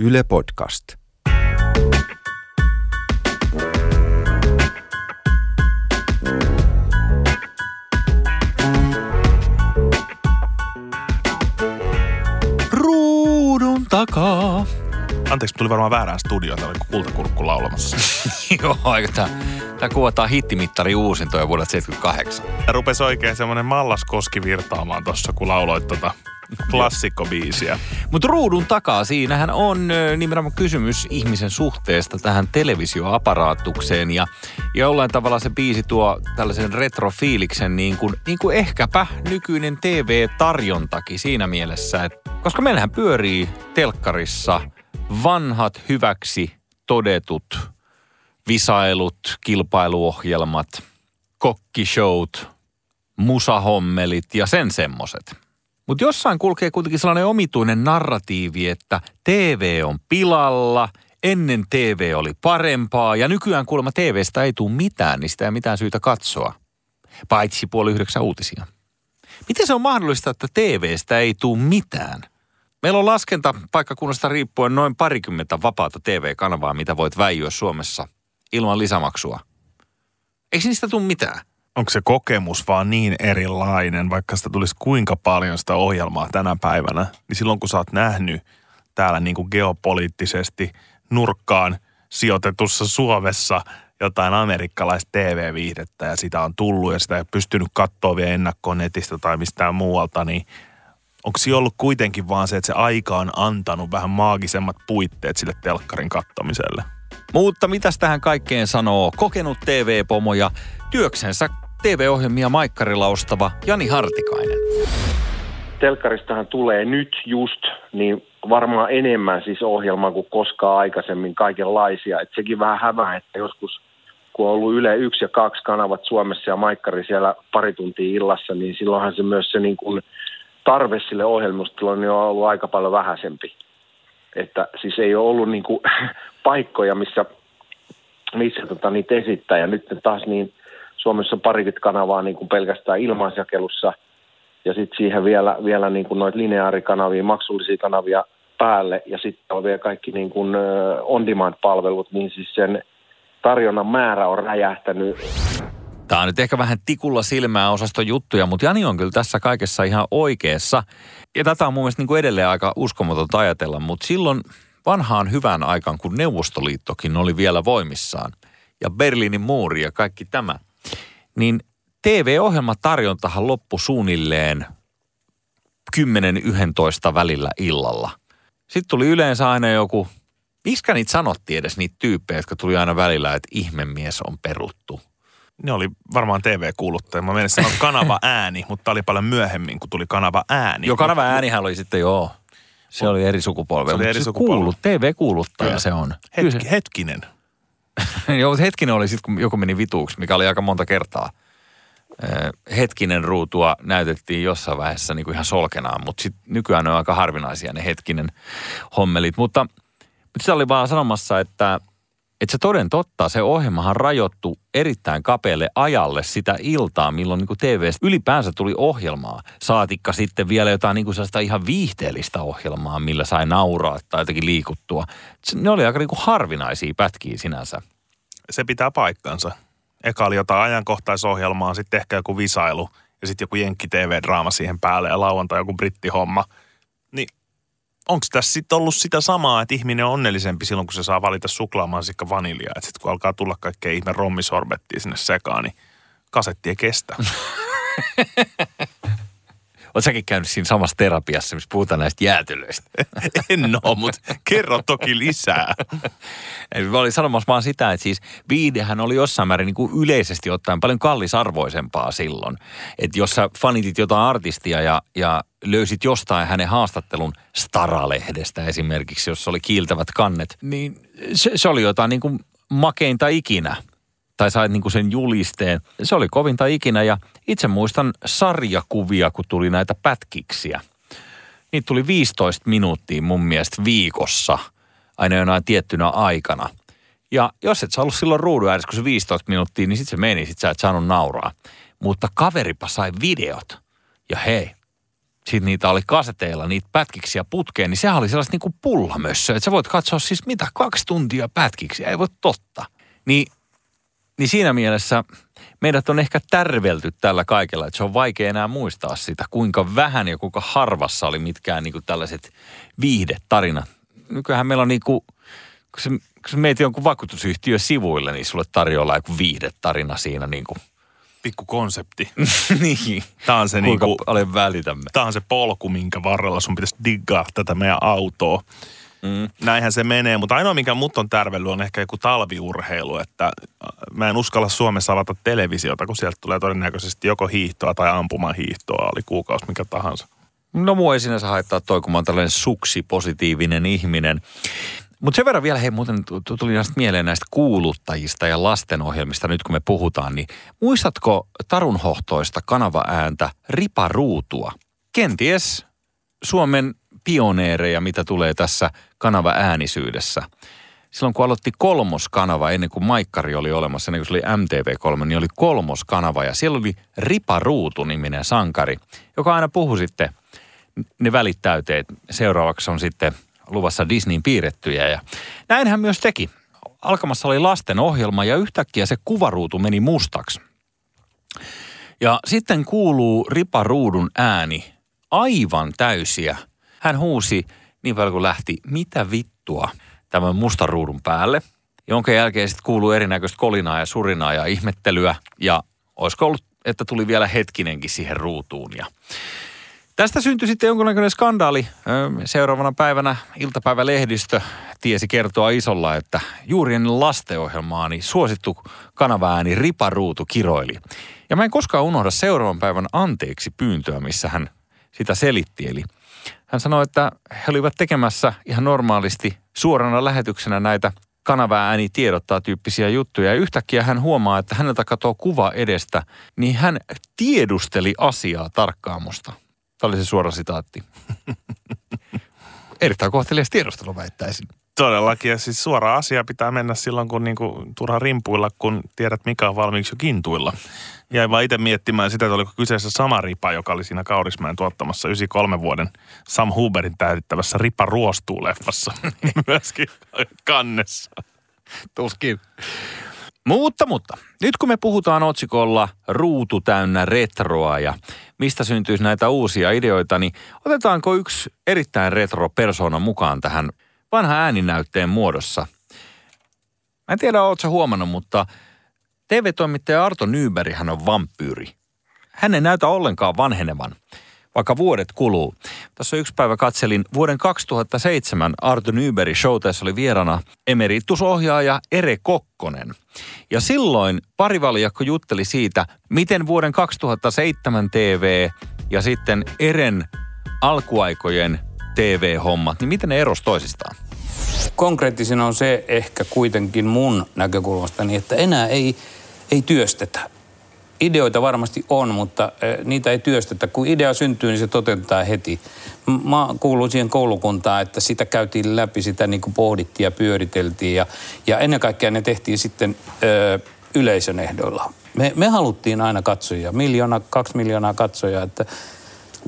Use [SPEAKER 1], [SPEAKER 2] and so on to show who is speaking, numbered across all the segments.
[SPEAKER 1] Yle Podcast.
[SPEAKER 2] Ruudun takaa.
[SPEAKER 3] Anteeksi, tuli varmaan väärään studioon. Täällä oli kultakurkku laulamassa.
[SPEAKER 2] Joo, aika tää, tää kuvataan hittimittari uusintoja vuodelta 78.
[SPEAKER 3] Ja rupesi oikein semmoinen mallaskoski virtaamaan tossa, kun lauloit tota klassikkobiisiä.
[SPEAKER 2] Mutta ruudun takaa, siinähän on nimenomaan kysymys ihmisen suhteesta tähän televisioaparaatukseen. Ja jollain tavalla se biisi tuo tällaisen retrofiiliksen niin kuin, niin kuin ehkäpä nykyinen TV-tarjontakin siinä mielessä. Että, koska meillähän pyörii telkkarissa vanhat hyväksi todetut visailut, kilpailuohjelmat, kokkishowt, musahommelit ja sen semmoset. Mutta jossain kulkee kuitenkin sellainen omituinen narratiivi, että TV on pilalla, ennen TV oli parempaa ja nykyään kuulemma TVstä ei tule mitään, sitä ei mitään syytä katsoa. Paitsi puoli yhdeksän uutisia. Miten se on mahdollista, että TVstä ei tule mitään? Meillä on laskenta paikkakunnasta riippuen noin parikymmentä vapaata TV-kanavaa, mitä voit väijyä Suomessa ilman lisämaksua. Eikö niistä tule mitään?
[SPEAKER 3] Onko se kokemus vaan niin erilainen, vaikka sitä tulisi kuinka paljon sitä ohjelmaa tänä päivänä, niin silloin kun sä oot nähnyt täällä niin kuin geopoliittisesti nurkkaan sijoitetussa Suomessa jotain amerikkalaista TV-viihdettä ja sitä on tullut ja sitä ei pystynyt katsoa vielä ennakkoon netistä tai mistään muualta, niin onko se ollut kuitenkin vaan se, että se aika on antanut vähän maagisemmat puitteet sille telkkarin kattomiselle?
[SPEAKER 2] Mutta mitäs tähän kaikkeen sanoo kokenut TV-pomo ja työksensä TV-ohjelmia maikkarilla ostava Jani Hartikainen?
[SPEAKER 4] telkkaristahan tulee nyt just niin varmaan enemmän siis ohjelmaa kuin koskaan aikaisemmin kaikenlaisia. Et sekin vähän hämää, että joskus kun on ollut Yle 1 ja 2 kanavat Suomessa ja Maikkari siellä pari tuntia illassa, niin silloinhan se myös se niin kuin tarve sille ohjelmistolle niin on ollut aika paljon vähäisempi. Että siis ei ole ollut niin kuin paikkoja, missä, missä tota, niitä esittää. Ja nyt taas niin Suomessa on parikymmentä kanavaa niin kuin pelkästään ilmaisjakelussa – ja sitten siihen vielä, vielä niin kuin noita lineaarikanavia, maksullisia kanavia päälle ja sitten on vielä kaikki niin kuin on-demand-palvelut, niin siis sen tarjonnan määrä on räjähtänyt.
[SPEAKER 2] Tämä on nyt ehkä vähän tikulla silmää osaston juttuja, mutta Jani on kyllä tässä kaikessa ihan oikeassa. Ja tätä on mun mielestä niin kuin edelleen aika uskomatonta ajatella, mutta silloin vanhaan hyvään aikaan, kun Neuvostoliittokin oli vielä voimissaan ja Berliinin muuri ja kaikki tämä, niin TV-ohjelmatarjontahan loppui suunnilleen 10-11 välillä illalla. Sitten tuli yleensä aina joku, miskä niitä sanottiin edes niitä tyyppejä, jotka tuli aina välillä, että ihmemies on peruttu.
[SPEAKER 3] Ne oli varmaan TV-kuuluttaja. Mä menen sanoa kanava ääni, mutta oli paljon myöhemmin, kun tuli kanava ääni.
[SPEAKER 2] Joo, kanava äänihän oli sitten joo. Se oli eri sukupolvi.
[SPEAKER 3] Se oli eri sukupolvi.
[SPEAKER 2] Kuulu, TV-kuuluttaja
[SPEAKER 3] Kyllä.
[SPEAKER 2] se on.
[SPEAKER 3] Hetki, hetkinen.
[SPEAKER 2] Joo, mutta hetkinen oli sitten, kun joku meni vituuksi, mikä oli aika monta kertaa. Hetkinen ruutua näytettiin jossain vaiheessa niin kuin ihan solkenaan, mutta sit nykyään ne on aika harvinaisia ne hetkinen hommelit. Mutta, mutta se oli vaan sanomassa, että, että se toden totta, se ohjelmahan rajoittu erittäin kapealle ajalle sitä iltaa, milloin niin TV ylipäänsä tuli ohjelmaa. Saatikka sitten vielä jotain niin kuin ihan viihteellistä ohjelmaa, millä sai nauraa tai jotenkin liikuttua. Ne oli aika niin kuin harvinaisia pätkiä sinänsä.
[SPEAKER 3] Se pitää paikkansa. Eka oli jotain ajankohtaisohjelmaa, sitten ehkä joku visailu ja sitten joku Jenkki TV-draama siihen päälle ja lauantai joku brittihomma. Onko tässä sitten ollut sitä samaa, että ihminen on onnellisempi silloin, kun se saa valita suklaamansikka vaniljaa. Että sitten kun alkaa tulla kaikkea ihme rommisorbettia sinne sekaan, niin kasetti ei kestä.
[SPEAKER 2] Oletko säkin käynyt siinä samassa terapiassa, missä puhutaan näistä jäätelöistä?
[SPEAKER 3] en ole, mutta kerro toki lisää.
[SPEAKER 2] Eli mä olin sanomassa vaan sitä, että siis viidehän oli jossain määrin niin kuin yleisesti ottaen paljon kallisarvoisempaa silloin. Että jos sä fanitit jotain artistia ja, ja löysit jostain hänen haastattelun Staralehdestä esimerkiksi, jossa oli kiiltävät kannet, niin se, se oli jotain niin kuin makeinta ikinä. Tai sait niin kuin sen julisteen. Se oli kovinta ikinä ja itse muistan sarjakuvia, kun tuli näitä pätkiksiä. Niitä tuli 15 minuuttia mun mielestä viikossa, aina jonain tiettynä aikana. Ja jos et sä ollut silloin ruudun ääressä, kun se 15 minuuttia, niin sit se meni, sit sä et saanut nauraa. Mutta kaveripa sai videot. Ja hei, sitten niitä oli kaseteilla, niitä pätkiksi ja putkeen, niin sehän oli sellaista niin kuin pullamössöä, että sä voit katsoa siis mitä, kaksi tuntia pätkiksi, ei voi totta. Niin, niin siinä mielessä meidät on ehkä tärvelty tällä kaikella, että se on vaikea enää muistaa sitä, kuinka vähän ja kuinka harvassa oli mitkään niin kuin tällaiset viihdetarinat. Nykyään meillä on niin kuin, kun sä, kun sä meet jonkun vakuutusyhtiö sivuille, niin sulle tarjolla joku viihdetarina siinä niin kuin
[SPEAKER 3] Pikku konsepti.
[SPEAKER 2] niin.
[SPEAKER 3] Tämä on se,
[SPEAKER 2] Kuinka
[SPEAKER 3] niinku,
[SPEAKER 2] paljon välitämme.
[SPEAKER 3] tämä on se polku, minkä varrella sun pitäisi diggaa tätä meidän autoa.
[SPEAKER 2] Mm.
[SPEAKER 3] Näinhän se menee, mutta ainoa mikä mut on tärvellyt on ehkä joku talviurheilu, että äh, mä en uskalla Suomessa avata televisiota, kun sieltä tulee todennäköisesti joko hiihtoa tai ampumaan hiihtoa, oli kuukausi mikä tahansa.
[SPEAKER 2] No mua ei sinänsä haittaa toi, kun mä oon tällainen suksi-positiivinen ihminen. Mutta sen verran vielä, hei muuten tu- tuli näistä mieleen näistä kuuluttajista ja lastenohjelmista nyt kun me puhutaan, niin muistatko tarunhohtoista kanavaääntä Riparuutua? Kenties Suomen pioneereja, mitä tulee tässä kanavaäänisyydessä. Silloin kun aloitti kolmoskanava, ennen kuin Maikkari oli olemassa, ennen kuin se oli MTV3, niin oli kolmoskanava ja siellä oli Ripa Ruutu-niminen sankari, joka aina puhui sitten ne välittäyteet. Seuraavaksi on sitten luvassa Disneyn piirrettyjä ja näin hän myös teki. Alkamassa oli lasten ohjelma ja yhtäkkiä se kuvaruutu meni mustaksi. Ja sitten kuuluu Ripa Ruudun ääni aivan täysiä. Hän huusi niin paljon kuin lähti, mitä vittua tämän mustan ruudun päälle. Jonka jälkeen sitten kuuluu erinäköistä kolinaa ja surinaa ja ihmettelyä. Ja olisiko ollut, että tuli vielä hetkinenkin siihen ruutuun. Ja Tästä syntyi sitten jonkunnäköinen skandaali. Seuraavana päivänä iltapäivälehdistö tiesi kertoa isolla, että juuri ennen lastenohjelmaa niin suosittu kanavaääni Ripa Ruutu kiroili. Ja mä en koskaan unohda seuraavan päivän anteeksi pyyntöä, missä hän sitä selitti. Eli hän sanoi, että he olivat tekemässä ihan normaalisti suorana lähetyksenä näitä kanavaääni tiedottaa tyyppisiä juttuja. Ja yhtäkkiä hän huomaa, että häneltä katoaa kuva edestä, niin hän tiedusteli asiaa tarkkaamosta. Tämä oli se suora sitaatti. Erittäin kohtelias tiedustelu väittäisin.
[SPEAKER 3] Todellakin, ja siis suora asia pitää mennä silloin, kun niinku turha rimpuilla, kun tiedät mikä on valmiiksi jo kintuilla. Jäin vaan itse miettimään sitä, että oliko kyseessä sama ripa, joka oli siinä Kaurismäen tuottamassa 93 vuoden Sam Huberin täydettävässä Ripa ruostuu-leffassa myöskin kannessa.
[SPEAKER 2] Tuskin. Mutta, mutta. Nyt kun me puhutaan otsikolla ruutu täynnä retroa ja mistä syntyisi näitä uusia ideoita, niin otetaanko yksi erittäin retro persona mukaan tähän vanhan ääninäytteen muodossa? Mä en tiedä, ootko huomannut, mutta TV-toimittaja Arto Nyberg hän on vampyyri. Hän ei näytä ollenkaan vanhenevan, vaikka vuodet kuluu. Tässä yksi päivä katselin vuoden 2007 Arto Nyberg show, tässä oli vierana emeritusohjaaja Ere Kokkonen. Ja silloin parivaljakko jutteli siitä, miten vuoden 2007 TV ja sitten Eren alkuaikojen TV-hommat, niin miten ne erosi toisistaan?
[SPEAKER 1] konkreettisena on se ehkä kuitenkin mun näkökulmastani, että enää ei, ei työstetä. Ideoita varmasti on, mutta eh, niitä ei työstetä. Kun idea syntyy, niin se toteutetaan heti. Mä kuulun siihen koulukuntaan, että sitä käytiin läpi, sitä niin kuin pohdittiin ja pyöriteltiin. Ja, ja ennen kaikkea ne tehtiin sitten ö, yleisön ehdoilla. Me, me haluttiin aina katsojia, miljoona, kaksi miljoonaa katsojaa, että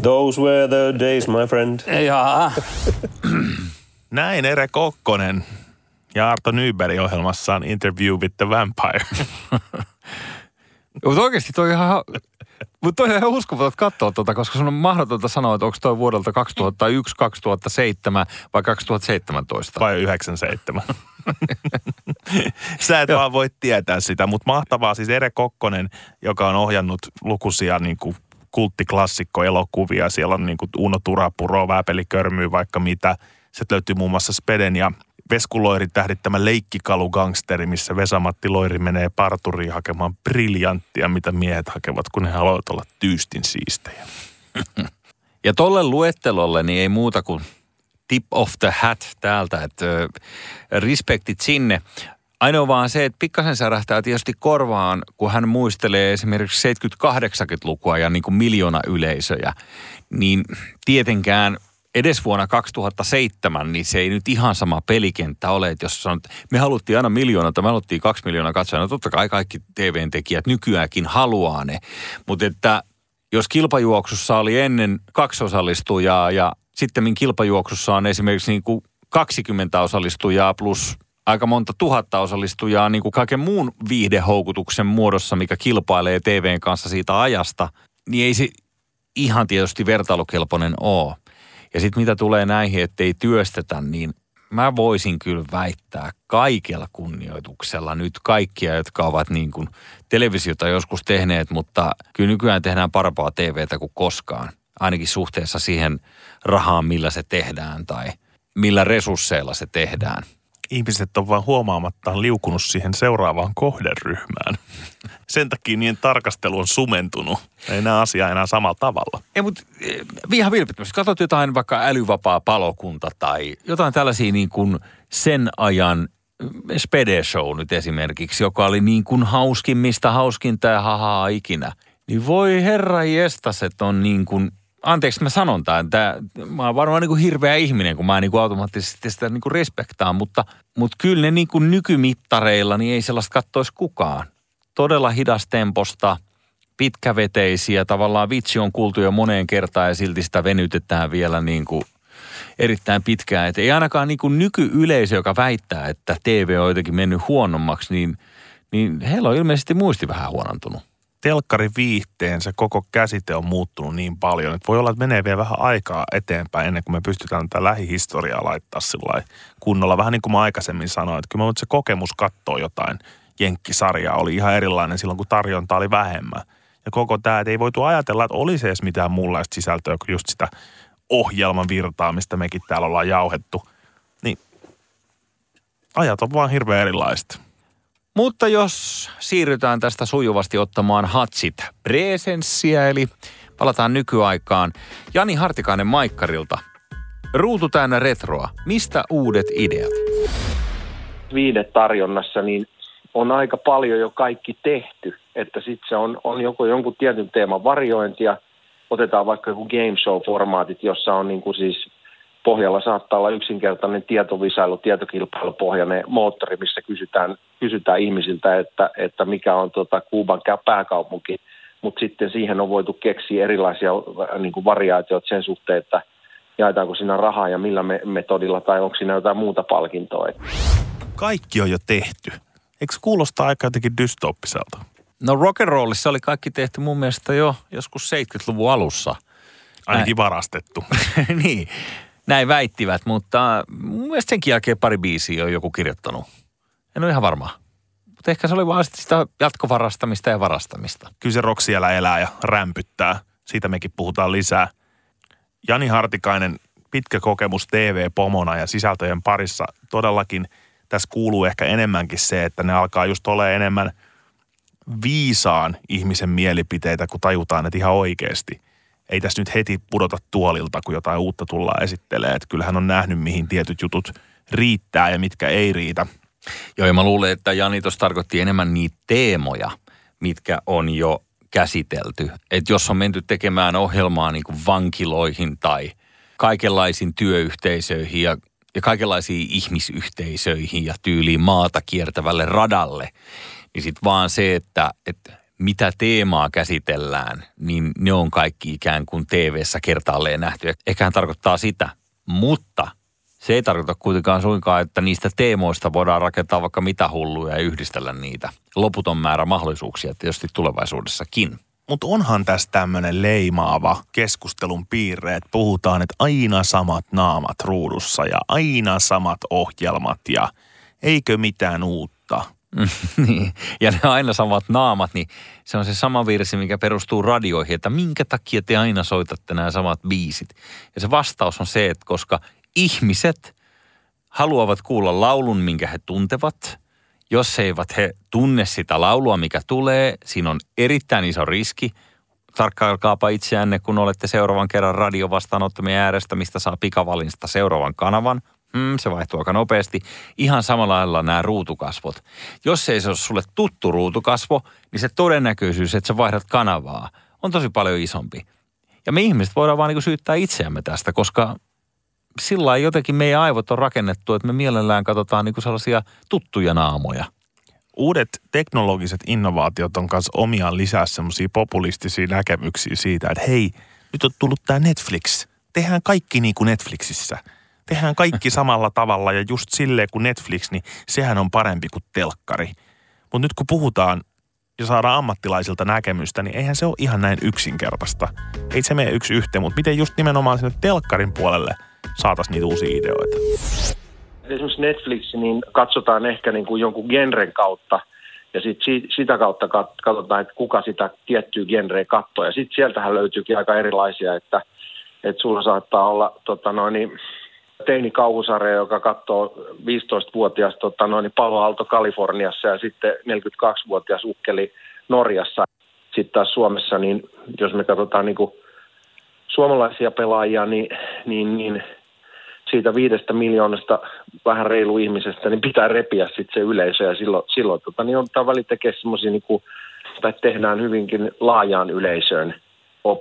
[SPEAKER 5] Those were the days, my friend.
[SPEAKER 1] jaa,
[SPEAKER 3] Näin Ere Kokkonen ja Arto Nyberg ohjelmassaan Interview with the Vampire.
[SPEAKER 2] Mutta oikeasti toi ihan, mutta toi on ihan uskomaton katsoa tuota, koska sun on mahdotonta sanoa, että onko toi vuodelta 2001, 2007 vai 2017.
[SPEAKER 3] Vai 97. Sä et vaan voi tietää sitä, mutta mahtavaa siis Ere Kokkonen, joka on ohjannut lukuisia niin kuin kulttiklassikko-elokuvia. Siellä on niin kuin Uno Turapuro, Vääpeli Körmyy, vaikka mitä. Sieltä löytyy muun muassa Speden ja Vesku Loirin tähdittämä leikkikalu-gangsteri, missä Vesamatti Loiri menee parturiin hakemaan briljanttia, mitä miehet hakevat, kun he haluavat olla tyystin siistejä.
[SPEAKER 2] Ja tolle luettelolle niin ei muuta kuin tip of the hat täältä, että respektit sinne. Ainoa vaan se, että pikkasen särähtää tietysti korvaan, kun hän muistelee esimerkiksi 70-80-lukua ja niin kuin miljoona yleisöjä, niin tietenkään edes vuonna 2007, niin se ei nyt ihan sama pelikenttä ole, että jos sanot, me haluttiin aina miljoona, tai me haluttiin kaksi miljoonaa katsojaa, no totta kai kaikki TV-tekijät nykyäänkin haluaa ne, mutta että jos kilpajuoksussa oli ennen kaksi osallistujaa ja sitten kilpajuoksussa on esimerkiksi niin kuin 20 osallistujaa plus aika monta tuhatta osallistujaa niin kuin kaiken muun viihdehoukutuksen muodossa, mikä kilpailee TVn kanssa siitä ajasta, niin ei se ihan tietysti vertailukelpoinen ole. Ja sitten mitä tulee näihin, ettei työstetä, niin mä voisin kyllä väittää kaikella kunnioituksella nyt kaikkia, jotka ovat niin kuin televisiota joskus tehneet, mutta kyllä nykyään tehdään parempaa TVtä kuin koskaan. Ainakin suhteessa siihen rahaan, millä se tehdään tai millä resursseilla se tehdään
[SPEAKER 3] ihmiset on vaan huomaamattaan liukunut siihen seuraavaan kohderyhmään. Sen takia niiden tarkastelu on sumentunut. Ei näe asiaa enää samalla tavalla.
[SPEAKER 2] Ei, mutta eh, ihan vilpittömästi. Katsot jotain vaikka älyvapaa palokunta tai jotain tällaisia niin kuin sen ajan eh, Spede Show nyt esimerkiksi, joka oli niin kuin hauskimmista hauskinta ja hahaa ikinä. Niin voi herra jestas, että on niin kuin anteeksi mä sanon tämän, että mä oon varmaan niin kuin hirveä ihminen, kun mä niin kuin automaattisesti sitä niin kuin respektaan, mutta, mutta kyllä ne niin kuin nykymittareilla niin ei sellaista kattoisi kukaan. Todella hidastemposta, pitkäveteisiä, tavallaan vitsi on kuultu jo moneen kertaan ja silti sitä venytetään vielä niin kuin erittäin pitkään. Et ei ainakaan niin kuin nykyyleisö, joka väittää, että TV on jotenkin mennyt huonommaksi, niin, niin heillä on ilmeisesti muisti vähän huonontunut
[SPEAKER 3] telkkariviihteen se koko käsite on muuttunut niin paljon, että voi olla, että menee vielä vähän aikaa eteenpäin ennen kuin me pystytään tätä lähihistoriaa laittaa sillä kunnolla. Vähän niin kuin mä aikaisemmin sanoin, että kyllä se kokemus katsoa jotain jenkkisarjaa oli ihan erilainen silloin, kun tarjonta oli vähemmän. Ja koko tämä, että ei voitu ajatella, että olisi edes mitään muunlaista sisältöä kuin just sitä ohjelman virtaa, mistä mekin täällä ollaan jauhettu. Niin ajat on vaan hirveän erilaista.
[SPEAKER 2] Mutta jos siirrytään tästä sujuvasti ottamaan hatsit presenssiä, eli palataan nykyaikaan. Jani Hartikainen Maikkarilta. Ruutu täynnä retroa. Mistä uudet ideat?
[SPEAKER 4] Viidetarjonnassa niin on aika paljon jo kaikki tehty. Että sitten se on, on joku, jonkun tietyn teeman varjointia. Otetaan vaikka joku game show-formaatit, jossa on niin kuin siis pohjalla saattaa olla yksinkertainen tietovisailu, tietokilpailupohjainen moottori, missä kysytään, kysytään ihmisiltä, että, että mikä on tota Kuuban pääkaupunki. Mutta sitten siihen on voitu keksiä erilaisia niin kuin variaatioita sen suhteen, että jaetaanko siinä rahaa ja millä me, metodilla tai onko siinä jotain muuta palkintoa.
[SPEAKER 3] Kaikki on jo tehty. Eikö kuulosta aika jotenkin dystoppiselta?
[SPEAKER 2] No rock'n'rollissa oli kaikki tehty mun mielestä jo joskus 70-luvun alussa.
[SPEAKER 3] Ainakin varastettu.
[SPEAKER 2] niin. Näin väittivät, mutta mun mielestä senkin jälkeen pari biisiä on joku kirjoittanut. En ole ihan varma. Mutta ehkä se oli vaan sitä jatkovarastamista ja varastamista.
[SPEAKER 3] Kyllä se rock siellä elää ja rämpyttää. Siitä mekin puhutaan lisää. Jani Hartikainen, pitkä kokemus TV-pomona ja sisältöjen parissa. Todellakin tässä kuuluu ehkä enemmänkin se, että ne alkaa just ole enemmän viisaan ihmisen mielipiteitä, kun tajutaan, että ihan oikeasti – ei tässä nyt heti pudota tuolilta, kun jotain uutta tullaan esittelee. Että kyllähän on nähnyt, mihin tietyt jutut riittää ja mitkä ei riitä.
[SPEAKER 2] Joo, ja mä luulen, että Jani tuossa tarkoitti enemmän niitä teemoja, mitkä on jo käsitelty. Että jos on menty tekemään ohjelmaa niin kuin vankiloihin tai kaikenlaisiin työyhteisöihin ja, ja kaikenlaisiin ihmisyhteisöihin ja tyyliin maata kiertävälle radalle, niin sitten vaan se, että, että mitä teemaa käsitellään, niin ne on kaikki ikään kuin TV-ssä kertaalleen nähty. Eiköhän tarkoittaa sitä, mutta se ei tarkoita kuitenkaan suinkaan, että niistä teemoista voidaan rakentaa vaikka mitä hulluja ja yhdistellä niitä. Loputon määrä mahdollisuuksia tietysti tulevaisuudessakin.
[SPEAKER 3] Mutta onhan tässä tämmöinen leimaava keskustelun piirre, että puhutaan, että aina samat naamat ruudussa ja aina samat ohjelmat ja eikö mitään uutta.
[SPEAKER 2] niin, ja ne aina samat naamat, niin se on se sama virsi, mikä perustuu radioihin, että minkä takia te aina soitatte nämä samat biisit. Ja se vastaus on se, että koska ihmiset haluavat kuulla laulun, minkä he tuntevat. Jos eivät he tunne sitä laulua, mikä tulee, siinä on erittäin iso riski. Tarkkailkaapa itseänne, kun olette seuraavan kerran radiovastaanottamien äärestä, mistä saa pikavalinsta seuraavan kanavan – Mm, se vaihtuu aika nopeasti. Ihan samalla lailla nämä ruutukasvot. Jos ei se ole sulle tuttu ruutukasvo, niin se todennäköisyys, että sä vaihdat kanavaa, on tosi paljon isompi. Ja me ihmiset voidaan vaan niin syyttää itseämme tästä, koska sillä jotenkin meidän aivot on rakennettu, että me mielellään katsotaan niin sellaisia tuttuja naamoja.
[SPEAKER 3] uudet teknologiset innovaatiot on myös omiaan lisää semmoisia populistisia näkemyksiä siitä, että hei, nyt on tullut tämä Netflix. Tehdään kaikki niin kuin Netflixissä. Tehdään kaikki samalla tavalla ja just silleen kuin Netflix, niin sehän on parempi kuin telkkari. Mutta nyt kun puhutaan ja saadaan ammattilaisilta näkemystä, niin eihän se ole ihan näin yksinkertaista. Ei se mene yksi yhteen, mutta miten just nimenomaan sinne telkkarin puolelle saataisiin niitä uusia ideoita?
[SPEAKER 4] Esimerkiksi Netflix, niin katsotaan ehkä niin kuin jonkun genren kautta ja sit si- sitä kautta kat- katsotaan, että kuka sitä tiettyä genreä katsoo. Ja sitten sieltähän löytyykin aika erilaisia, että, että sulla saattaa olla tota noin, niin, teinikauhusarja, joka katsoo 15-vuotias tota noin, Palo Alto Kaliforniassa ja sitten 42-vuotias ukkeli Norjassa. Sitten taas Suomessa, niin jos me katsotaan niin kuin suomalaisia pelaajia, niin, niin, niin siitä viidestä miljoonasta vähän reilu ihmisestä, niin pitää repiä sitten se yleisö ja silloin, silloin tota, niin on väli tekee semmoisia, niin tai tehdään hyvinkin laajaan yleisöön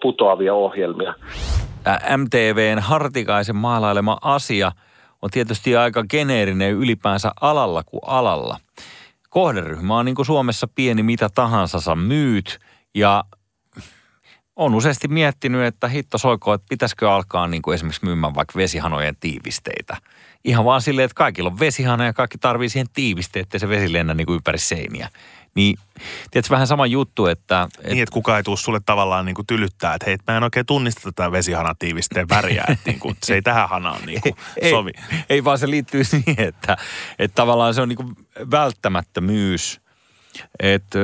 [SPEAKER 4] putoavia ohjelmia.
[SPEAKER 2] MTVn Hartikaisen maalailema asia on tietysti aika geneerinen ylipäänsä alalla kuin alalla. Kohderyhmä on niin kuin Suomessa pieni mitä tahansa sä myyt ja on useasti miettinyt, että hitto soiko, että pitäisikö alkaa niin kuin esimerkiksi myymään vaikka vesihanojen tiivisteitä. Ihan vaan silleen, että kaikilla on vesihana ja kaikki tarvii siihen tiivisteet, että se vesi lennä niin kuin ympäri seiniä. Niin, tiedätkö, vähän sama juttu, että...
[SPEAKER 3] Et... Niin, että kukaan ei tule sulle tavallaan niin kuin tylyttää, että hei, mä en oikein tunnista tätä vesihanatiivisteen väriä, että niin kuin, se ei tähän hanaan niin kuin
[SPEAKER 2] ei,
[SPEAKER 3] sovi.
[SPEAKER 2] Ei, ei, vaan se liittyy siihen, että, että tavallaan se on niin kuin välttämättömyys, että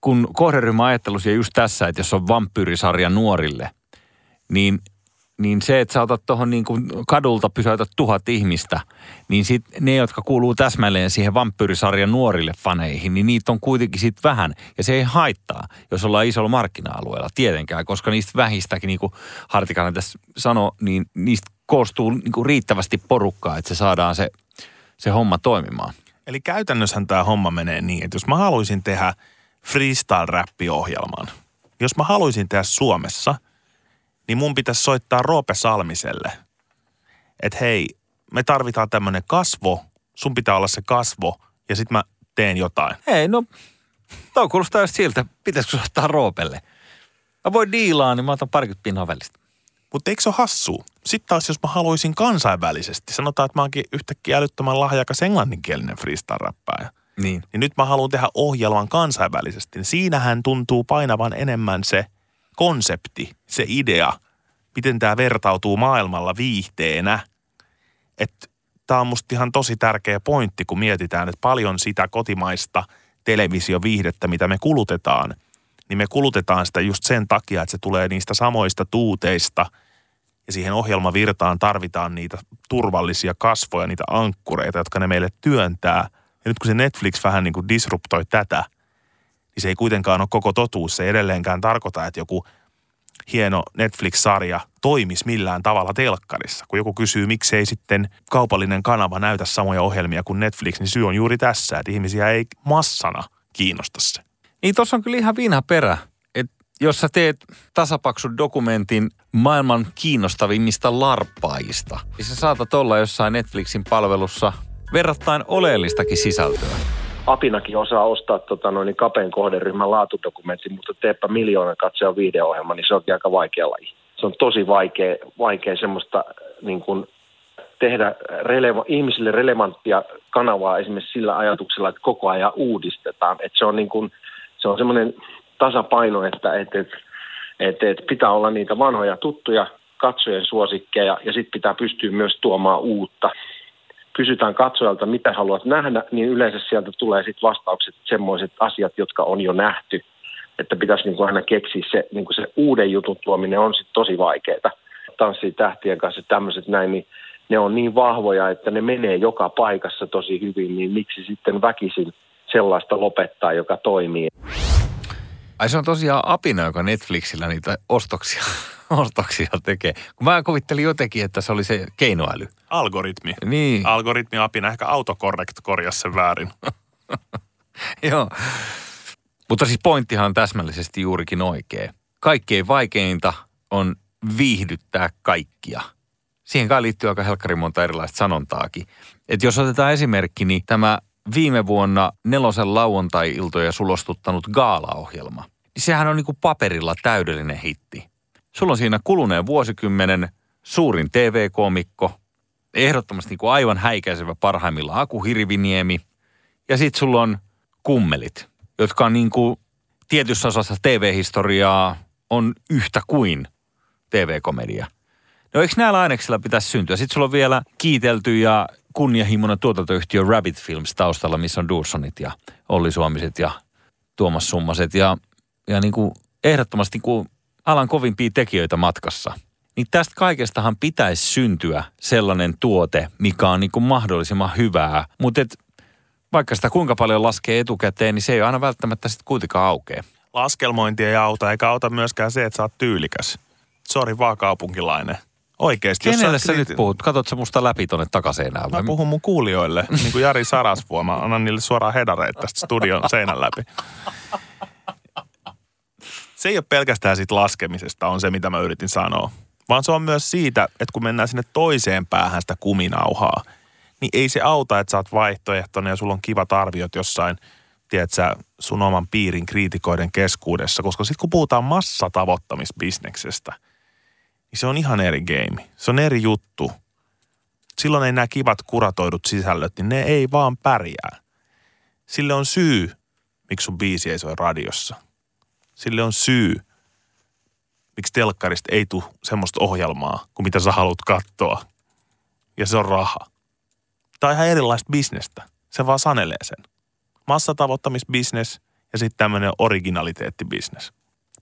[SPEAKER 2] kun kohderyhmä ajattelussa ja just tässä, että jos on vampyyrisarja nuorille, niin – niin se, että sä otat tuohon niin kadulta pysäytät tuhat ihmistä, niin sit ne, jotka kuuluu täsmälleen siihen vampyyrisarjan nuorille faneihin, niin niitä on kuitenkin sit vähän. Ja se ei haittaa, jos ollaan isolla markkina-alueella tietenkään, koska niistä vähistäkin, niin kuin Hartikainen tässä sanoi, niin niistä koostuu niin kuin riittävästi porukkaa, että se saadaan se, se homma toimimaan.
[SPEAKER 3] Eli käytännössähän tämä homma menee niin, että jos mä haluaisin tehdä freestyle-räppiohjelman, jos mä haluaisin tehdä Suomessa – niin mun pitäisi soittaa Roope Salmiselle, että hei, me tarvitaan tämmöinen kasvo, sun pitää olla se kasvo, ja sitten mä teen jotain.
[SPEAKER 2] Ei, no, toi kuulostaa just siltä, pitäisikö soittaa Roopelle. Mä voin diilaa, niin mä otan parikymmentä pinnaa välistä.
[SPEAKER 3] Mutta eikö se ole hassu? Sitten taas, jos mä haluaisin kansainvälisesti, sanotaan, että mä oonkin yhtäkkiä älyttömän lahjakas englanninkielinen freestyle-räppääjä.
[SPEAKER 2] Niin.
[SPEAKER 3] niin nyt mä haluan tehdä ohjelman kansainvälisesti. Niin siinähän tuntuu painavan enemmän se – konsepti, se idea, miten tämä vertautuu maailmalla viihteenä. Että tämä on musta ihan tosi tärkeä pointti, kun mietitään, että paljon sitä kotimaista televisioviihdettä, mitä me kulutetaan, niin me kulutetaan sitä just sen takia, että se tulee niistä samoista tuuteista ja siihen ohjelmavirtaan tarvitaan niitä turvallisia kasvoja, niitä ankkureita, jotka ne meille työntää. Ja nyt kun se Netflix vähän niin kuin disruptoi tätä – niin se ei kuitenkaan ole koko totuus. Se ei edelleenkään tarkoita, että joku hieno Netflix-sarja toimisi millään tavalla telkkarissa. Kun joku kysyy, miksei sitten kaupallinen kanava näytä samoja ohjelmia kuin Netflix, niin syy on juuri tässä, että ihmisiä ei massana kiinnosta se.
[SPEAKER 2] Niin tuossa on kyllä ihan vinha perä. että jos sä teet tasapaksun dokumentin maailman kiinnostavimmista larppaajista, niin sä saatat olla jossain Netflixin palvelussa verrattain oleellistakin sisältöä.
[SPEAKER 4] Apinakin osaa ostaa tota, noin, kapean kohderyhmän laatudokumentti, mutta teepä miljoonan katsoa video-ohjelma, niin se onkin aika vaikea laji. Se on tosi vaikea, vaikea semmoista niin kuin, tehdä releva- ihmisille relevanttia kanavaa esimerkiksi sillä ajatuksella, että koko ajan uudistetaan. Että se on, niin kuin, se on semmoinen tasapaino, että, että, että, että, että pitää olla niitä vanhoja tuttuja katsojen suosikkeja ja sitten pitää pystyä myös tuomaan uutta kysytään katsojalta, mitä haluat nähdä, niin yleensä sieltä tulee sitten vastaukset semmoiset asiat, jotka on jo nähty. Että pitäisi niin kuin aina keksiä se, niin kuin se uuden jutun tuominen on sitten tosi vaikeaa. Tanssii tähtien kanssa tämmöiset näin, niin ne on niin vahvoja, että ne menee joka paikassa tosi hyvin, niin miksi sitten väkisin sellaista lopettaa, joka toimii.
[SPEAKER 2] Ai se on tosiaan apina, joka Netflixillä niitä ostoksia ostoksia tekee. Kun mä kuvittelin jotenkin, että se oli se keinoäly.
[SPEAKER 3] Algoritmi.
[SPEAKER 2] Niin.
[SPEAKER 3] Algoritmi apina. Ehkä autocorrect korjasi sen väärin.
[SPEAKER 2] Joo. Mutta siis pointtihan on täsmällisesti juurikin oikea. Kaikkein vaikeinta on viihdyttää kaikkia. Siihen kai liittyy aika helkkari monta erilaista sanontaakin. Että jos otetaan esimerkki, niin tämä viime vuonna nelosen lauantai-iltoja sulostuttanut gaala-ohjelma. Sehän on niinku paperilla täydellinen hitti. Sulla on siinä kuluneen vuosikymmenen suurin TV-komikko, ehdottomasti niinku aivan häikäisevä parhaimmillaan Aku Hirviniemi. Ja sit sulla on kummelit, jotka on niinku tietyssä osassa TV-historiaa on yhtä kuin TV-komedia. No eikö näillä aineksilla pitäisi syntyä? Sitten sulla on vielä kiitelty ja kunnianhimoinen tuotantoyhtiö Rabbit Films taustalla, missä on Dursonit ja Olli Suomiset ja Tuomas Summaset ja, ja niin kuin ehdottomasti niin kuin alan kovimpia tekijöitä matkassa. Niin tästä kaikestahan pitäisi syntyä sellainen tuote, mikä on niin kuin mahdollisimman hyvää. Mutta vaikka sitä kuinka paljon laskee etukäteen, niin se ei aina välttämättä sitten kuitenkaan aukea.
[SPEAKER 3] Laskelmointi ei auta, eikä auta myöskään se, että sä oot tyylikäs. Sori vaan kaupunkilainen. Oikeesti.
[SPEAKER 2] Kenelle sä nyt puhut? Katsot sä musta läpi tonne takaseinään?
[SPEAKER 3] Mä puhun mun kuulijoille, niin kuin Jari Sarasvuo. Mä annan niille suoraan hedareita tästä studion seinän läpi. Se ei ole pelkästään siitä laskemisesta, on se mitä mä yritin sanoa. Vaan se on myös siitä, että kun mennään sinne toiseen päähän sitä kuminauhaa, niin ei se auta, että sä oot vaihtoehtoinen ja sulla on kivat arviot jossain, tiedätkö, sun oman piirin kriitikoiden keskuudessa. Koska sitten kun puhutaan massatavoittamisbisneksestä – niin se on ihan eri game. Se on eri juttu. Silloin ei nämä kivat kuratoidut sisällöt, niin ne ei vaan pärjää. Sille on syy, miksi sun biisi ei soi radiossa. Sille on syy, miksi telkkarista ei tule semmoista ohjelmaa, kuin mitä sä haluat katsoa. Ja se on raha. Tai ihan erilaista bisnestä. Se vaan sanelee sen. Massatavoittamisbisnes ja sitten tämmöinen originaliteettibisnes.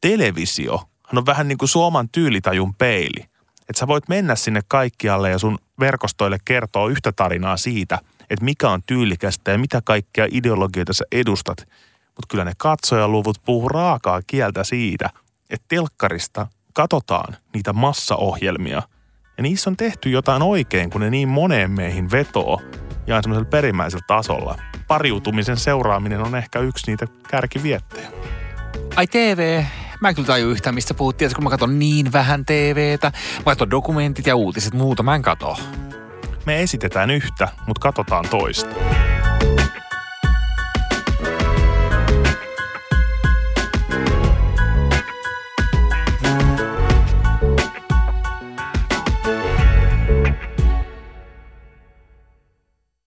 [SPEAKER 3] Televisio hän on vähän niin kuin suoman tyylitajun peili. Että sä voit mennä sinne kaikkialle ja sun verkostoille kertoo yhtä tarinaa siitä, että mikä on tyylikästä ja mitä kaikkea ideologioita sä edustat. Mutta kyllä ne katsojaluvut puhuu raakaa kieltä siitä, että telkkarista katsotaan niitä massaohjelmia. Ja niissä on tehty jotain oikein, kun ne niin moneen meihin vetoo ja on semmoisella perimmäisellä tasolla. Pariutumisen seuraaminen on ehkä yksi niitä kärkiviettejä.
[SPEAKER 2] Ai TV, Mä en kyllä taju yhtään, mistä puhuttiin, kun mä katson niin vähän TVtä. Mä katson dokumentit ja uutiset, muuta mä en kato.
[SPEAKER 3] Me esitetään yhtä, mutta katsotaan toista.